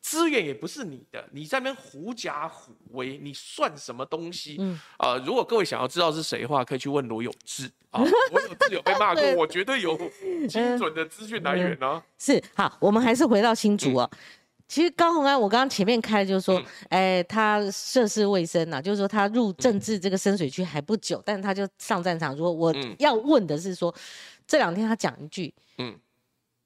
资源也不是你的，你在那边狐假虎威，你算什么东西？嗯啊，如果各位想要知道是谁的话，可以去问罗有志啊，罗有志有被骂过，我绝对有精准的资讯来源呢。是好，我们还是回到新竹哦。其实高鸿安，我刚刚前面开就是说，哎，他涉世未深呐，就是说他入政治这个深水区还不久，但是他就上战场。如果我要问的是说。这两天他讲一句，嗯，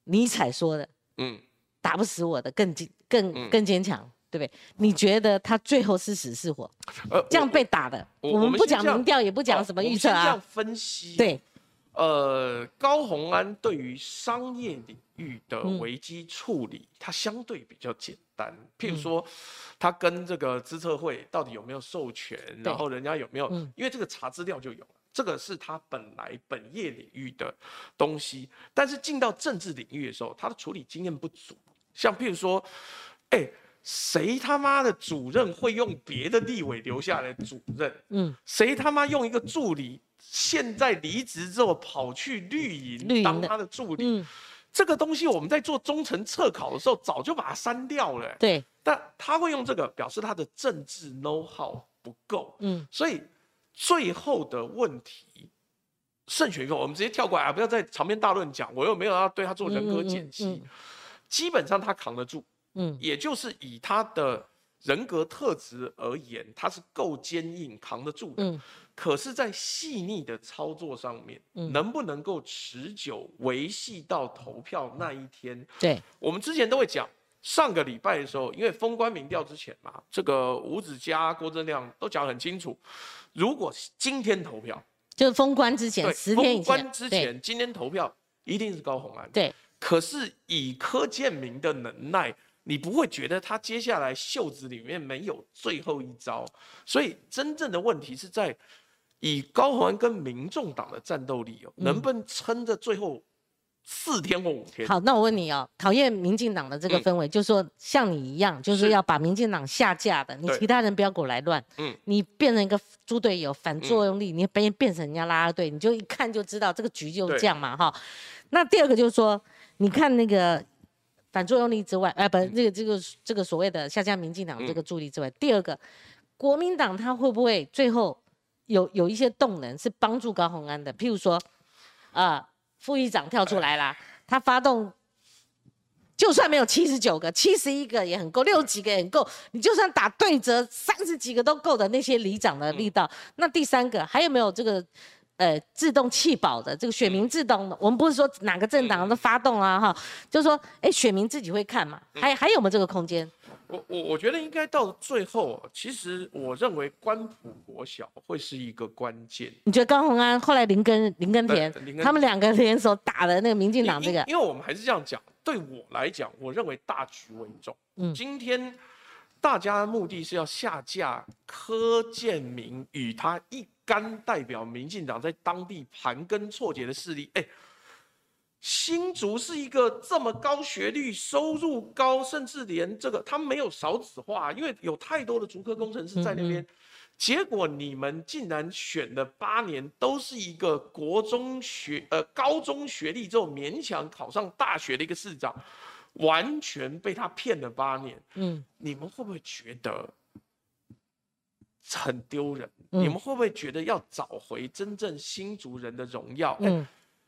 尼采说的，嗯，打不死我的更坚更更坚强，对不对？你觉得他最后是死是活？呃，这样被打的，我们不讲民调，也不讲什么预测啊。这样分析，对，呃，高鸿安对于商业领域的危机处理，他相对比较简单。譬如说，他跟这个资策会到底有没有授权，然后人家有没有？因为这个查资料就有了。这个是他本来本业领域的东西，但是进到政治领域的时候，他的处理经验不足。像譬如说，哎，谁他妈的主任会用别的立委留下来主任？嗯，谁他妈用一个助理，现在离职之后跑去绿营当他的助理？嗯，这个东西我们在做中层测考的时候早就把它删掉了。对，但他会用这个表示他的政治 know how 不够。嗯，所以。最后的问题，胜选以后，我们直接跳过来啊！不要在长篇大论讲，我又没有要对他做人格解析。基本上他扛得住，嗯，也就是以他的人格特质而言，他是够坚硬、扛得住的。嗯。可是，在细腻的操作上面，能不能够持久维系到投票那一天？对，我们之前都会讲，上个礼拜的时候，因为封关民调之前嘛，这个吴子嘉、郭正亮都讲很清楚，如果今天投票，就是封关之前十天以前，封关之前，今天投票一定是高红安。对，可是以柯建明的能耐。你不会觉得他接下来袖子里面没有最后一招，所以真正的问题是在以高虹安跟民众党的战斗力哦，能不能撑着最后四天或五天？好，那我问你哦，讨厌民进党的这个氛围，就是说像你一样，就是要把民进党下架的，你其他人不要给我来乱，嗯，你变成一个猪队友，反作用力，你变变成人家拉拉队，你就一看就知道这个局就这样嘛，哈。那第二个就是说，你看那个。反作用力之外，哎，不，这个这个这个所谓的下降民进党这个助力之外，第二个，国民党他会不会最后有有一些动能是帮助高鸿安的？譬如说，啊，副议长跳出来啦，他发动，就算没有七十九个，七十一个也很够，六几个也很够，你就算打对折三十几个都够的那些里长的力道。那第三个还有没有这个？呃，自动弃保的这个选民自动的，我们不是说哪个政党都发动啊，哈，就是说，哎，选民自己会看嘛，还还有没有这个空间？我我我觉得应该到最后，其实我认为官普国小会是一个关键。你觉得高鸿安后来林根林根田他们两个联手打的那个民进党这个？因为我们还是这样讲，对我来讲，我认为大局为重。嗯，今天大家的目的是要下架柯建明与他一。干代表民进党在当地盘根错节的势力，哎，新竹是一个这么高学历、收入高，甚至连这个他没有少子化，因为有太多的竹科工程师在那边。结果你们竟然选了八年，都是一个国中学呃高中学历之后勉强考上大学的一个市长，完全被他骗了八年。嗯，你们会不会觉得？很丢人，你们会不会觉得要找回真正新族人的荣耀？嗯，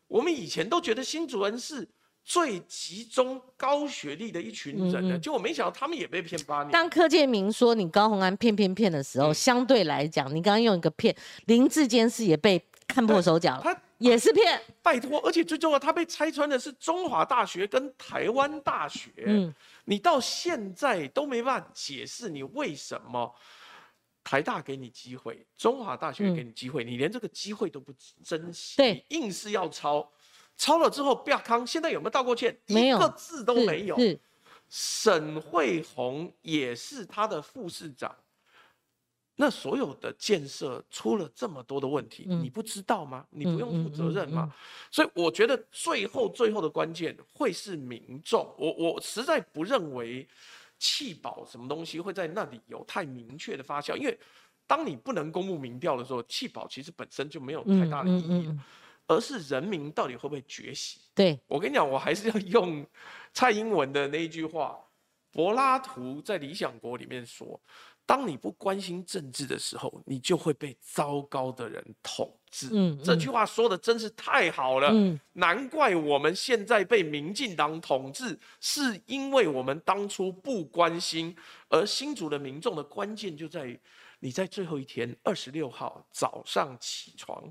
我们以前都觉得新族人是最集中高学历的一群人的，结果没想到他们也被骗八年。当柯建明说你高鸿安骗骗骗的时候，相对来讲，你刚刚用一个骗，林志坚是也被看破手脚了，他也是骗。拜托，而且最重要，他被拆穿的是中华大学跟台湾大学，嗯，你到现在都没办法解释你为什么。台大给你机会，中华大学给你机会，你连这个机会都不珍惜，对，硬是要抄，抄了之后不要康，现在有没有道过歉？没有，一个字都没有。沈惠宏也是他的副市长，那所有的建设出了这么多的问题，你不知道吗？你不用负责任吗？所以我觉得最后最后的关键会是民众，我我实在不认为。弃保什么东西会在那里有太明确的发酵？因为当你不能公布民调的时候，弃保其实本身就没有太大的意义了，而是人民到底会不会觉醒？对我跟你讲，我还是要用蔡英文的那一句话，柏拉图在《理想国》里面说。当你不关心政治的时候，你就会被糟糕的人统治。嗯，这句话说的真是太好了。嗯，难怪我们现在被民进党统治，是因为我们当初不关心。而新竹的民众的关键就在于。你在最后一天，二十六号早上起床，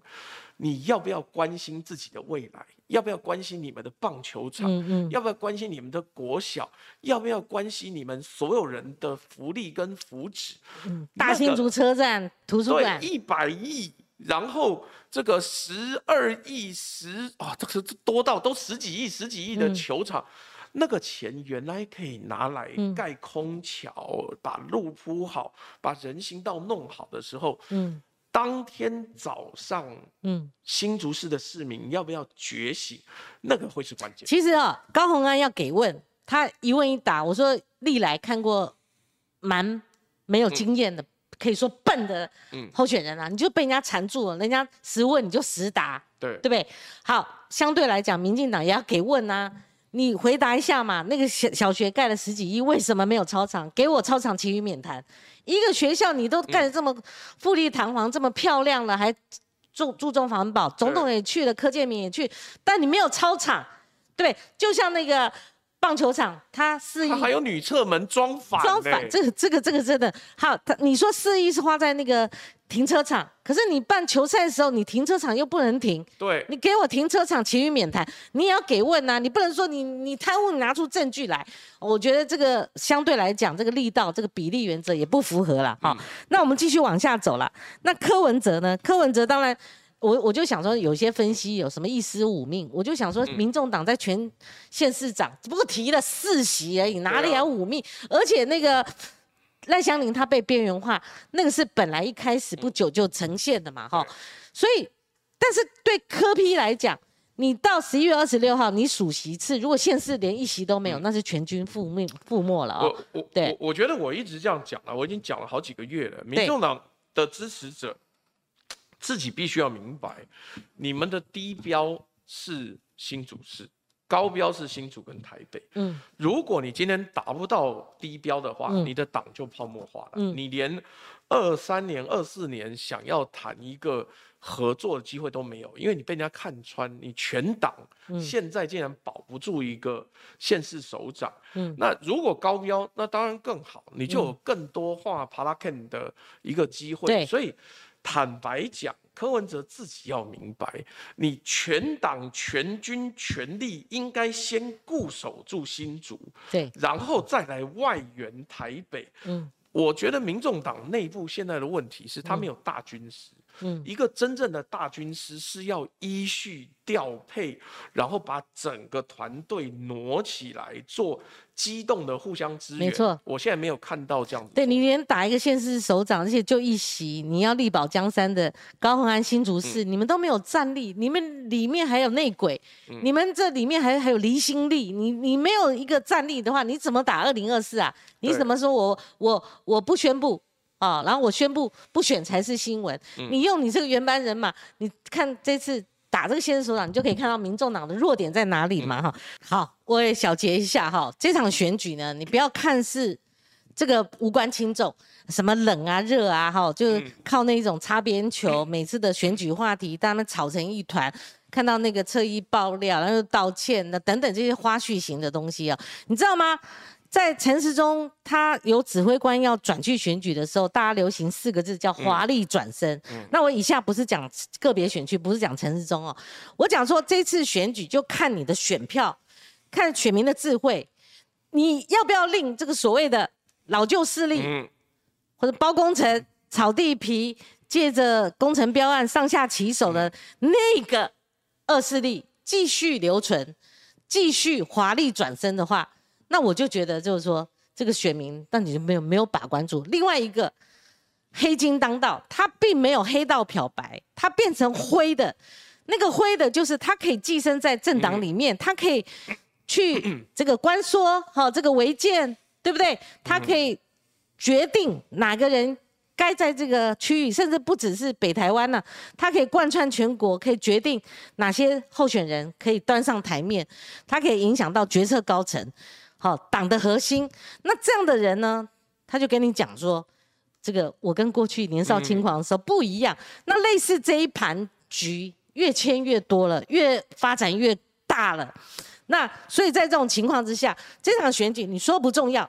你要不要关心自己的未来？要不要关心你们的棒球场？嗯嗯。要不要关心你们的国小？要不要关心你们所有人的福利跟福祉？嗯。大新竹车站图书馆。一百亿，然后这个十二亿十啊，这个多到都十几亿、十几亿的球场。那个钱原来可以拿来盖空桥，把路铺好，把人行道弄好的时候，嗯，当天早上，嗯，新竹市的市民要不要觉醒？那个会是关键。其实啊，高鸿安要给问，他一问一答，我说历来看过蛮没有经验的，可以说笨的候选人啊，你就被人家缠住了，人家实问你就实答，对对不对？好，相对来讲，民进党也要给问啊。你回答一下嘛？那个小小学盖了十几亿，为什么没有操场？给我操场，其余免谈。一个学校你都盖得这么富丽堂皇、这么漂亮了，还注注重环保，总统也去了，柯建明也去，但你没有操场，对就像那个棒球场，它四亿，还有女厕门装反，装反，这个这个这个真的，好，他你说四亿是花在那个停车场，可是你办球赛的时候，你停车场又不能停，对，你给我停车场，其余免谈，你也要给问呐，你不能说你你贪污，你拿出证据来，我觉得这个相对来讲，这个力道，这个比例原则也不符合了，哈，那我们继续往下走了，那柯文哲呢？柯文哲当然。我我就想说，有些分析有什么一丝五命，我就想说，民众党在全县市长只不过提了四席而已，哪里有五命？而且那个赖香林他被边缘化，那个是本来一开始不久就呈现的嘛，哈。所以，但是对柯批来讲，你到十一月二十六号你数席次，如果县市连一席都没有，那是全军覆灭覆没了啊。我我对，我觉得我一直这样讲了，我已经讲了好几个月了，民众党的支持者。自己必须要明白，你们的低标是新竹市，高标是新竹跟台北。嗯，如果你今天达不到低标的话，你的党就泡沫化了。嗯，你连二三年、二四年想要谈一个合作的机会都没有，因为你被人家看穿，你全党现在竟然保不住一个县市首长。嗯，那如果高标，那当然更好，你就有更多画 p a r a k e n 的一个机会。所以。坦白讲，柯文哲自己要明白，你全党全军全力应该先固守住新竹，对，然后再来外援台北。嗯，我觉得民众党内部现在的问题是，他没有大军师。嗯，一个真正的大军师是要依序调配，然后把整个团队挪起来做机动的互相支援。没错，我现在没有看到这样子。对你连打一个县市首长，而且就一席，你要力保江山的高鸿安新竹市，你们都没有战力，你们里面还有内鬼，你们这里面还还有离心力，你你没有一个战力的话，你怎么打二零二四啊？你怎么说我我我不宣布？啊，然后我宣布不选才是新闻。你用你这个原班人马，你看这次打这个先手党，你就可以看到民众党的弱点在哪里嘛？哈，好，我也小结一下哈。这场选举呢，你不要看是这个无关轻重，什么冷啊热啊，哈，就是靠那种擦边球，每次的选举话题，他们吵成一团，看到那个侧翼爆料，然后道歉，那等等这些花絮型的东西啊，你知道吗？在陈时中他有指挥官要转去选举的时候，大家流行四个字叫华丽转身。那我以下不是讲个别选区，不是讲陈时中哦，我讲说这次选举就看你的选票，看选民的智慧，你要不要令这个所谓的老旧势力，或者包工程、炒地皮、借着工程标案上下其手的那个恶势力继续留存，继续华丽转身的话。那我就觉得，就是说，这个选民，那你就没有没有把关住。另外一个黑金当道，他并没有黑到漂白，他变成灰的，那个灰的，就是他可以寄生在政党里面，他可以去 这个关说，好这个违建，对不对？他可以决定哪个人该在这个区域，甚至不只是北台湾呢，他可以贯穿全国，可以决定哪些候选人可以端上台面，他可以影响到决策高层。好，党的核心，那这样的人呢，他就跟你讲说，这个我跟过去年少轻狂的时候不一样。那类似这一盘局越签越多了，越发展越大了。那所以在这种情况之下，这场选举你说不重要，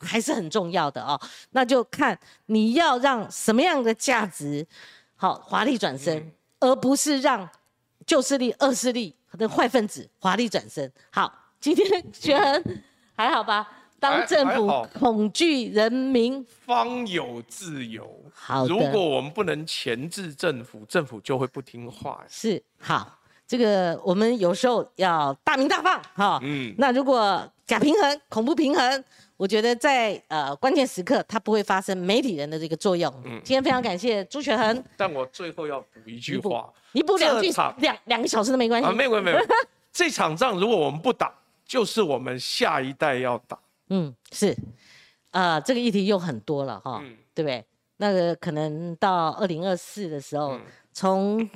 还是很重要的哦。那就看你要让什么样的价值好华丽转身，而不是让旧势力、恶势力的坏分子华丽转身。好，今天选。还好吧，当政府恐惧人民，方有自由。好如果我们不能钳制政府，政府就会不听话。是好，这个我们有时候要大明大放哈。嗯，那如果假平衡、恐怖平衡，我觉得在呃关键时刻，它不会发生媒体人的这个作用。嗯，今天非常感谢朱学恒。但我最后要补一句话，你补两句，两两个小时都没关系。啊，没有没有，这场仗如果我们不打。就是我们下一代要打，嗯，是，呃，这个议题又很多了哈，对不对？那个可能到二零二四的时候，从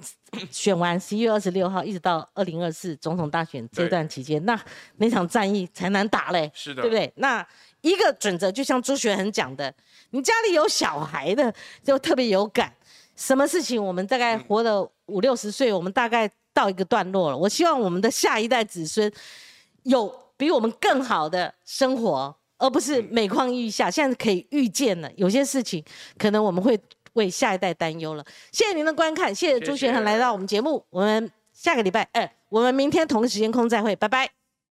选完十一月二十六号一直到二零二四总统大选这段期间，那那场战役才难打嘞，是的，对不对？那一个准则就像朱学恒讲的，你家里有小孩的就特别有感，什么事情我们大概活了五六十岁，我们大概到一个段落了。我希望我们的下一代子孙。有比我们更好的生活，而不是每况愈下。现在可以预见了，有些事情可能我们会为下一代担忧了。谢谢您的观看，谢谢朱学恒来到我们节目，我们下个礼拜二，我们明天同一时间空再会，拜拜。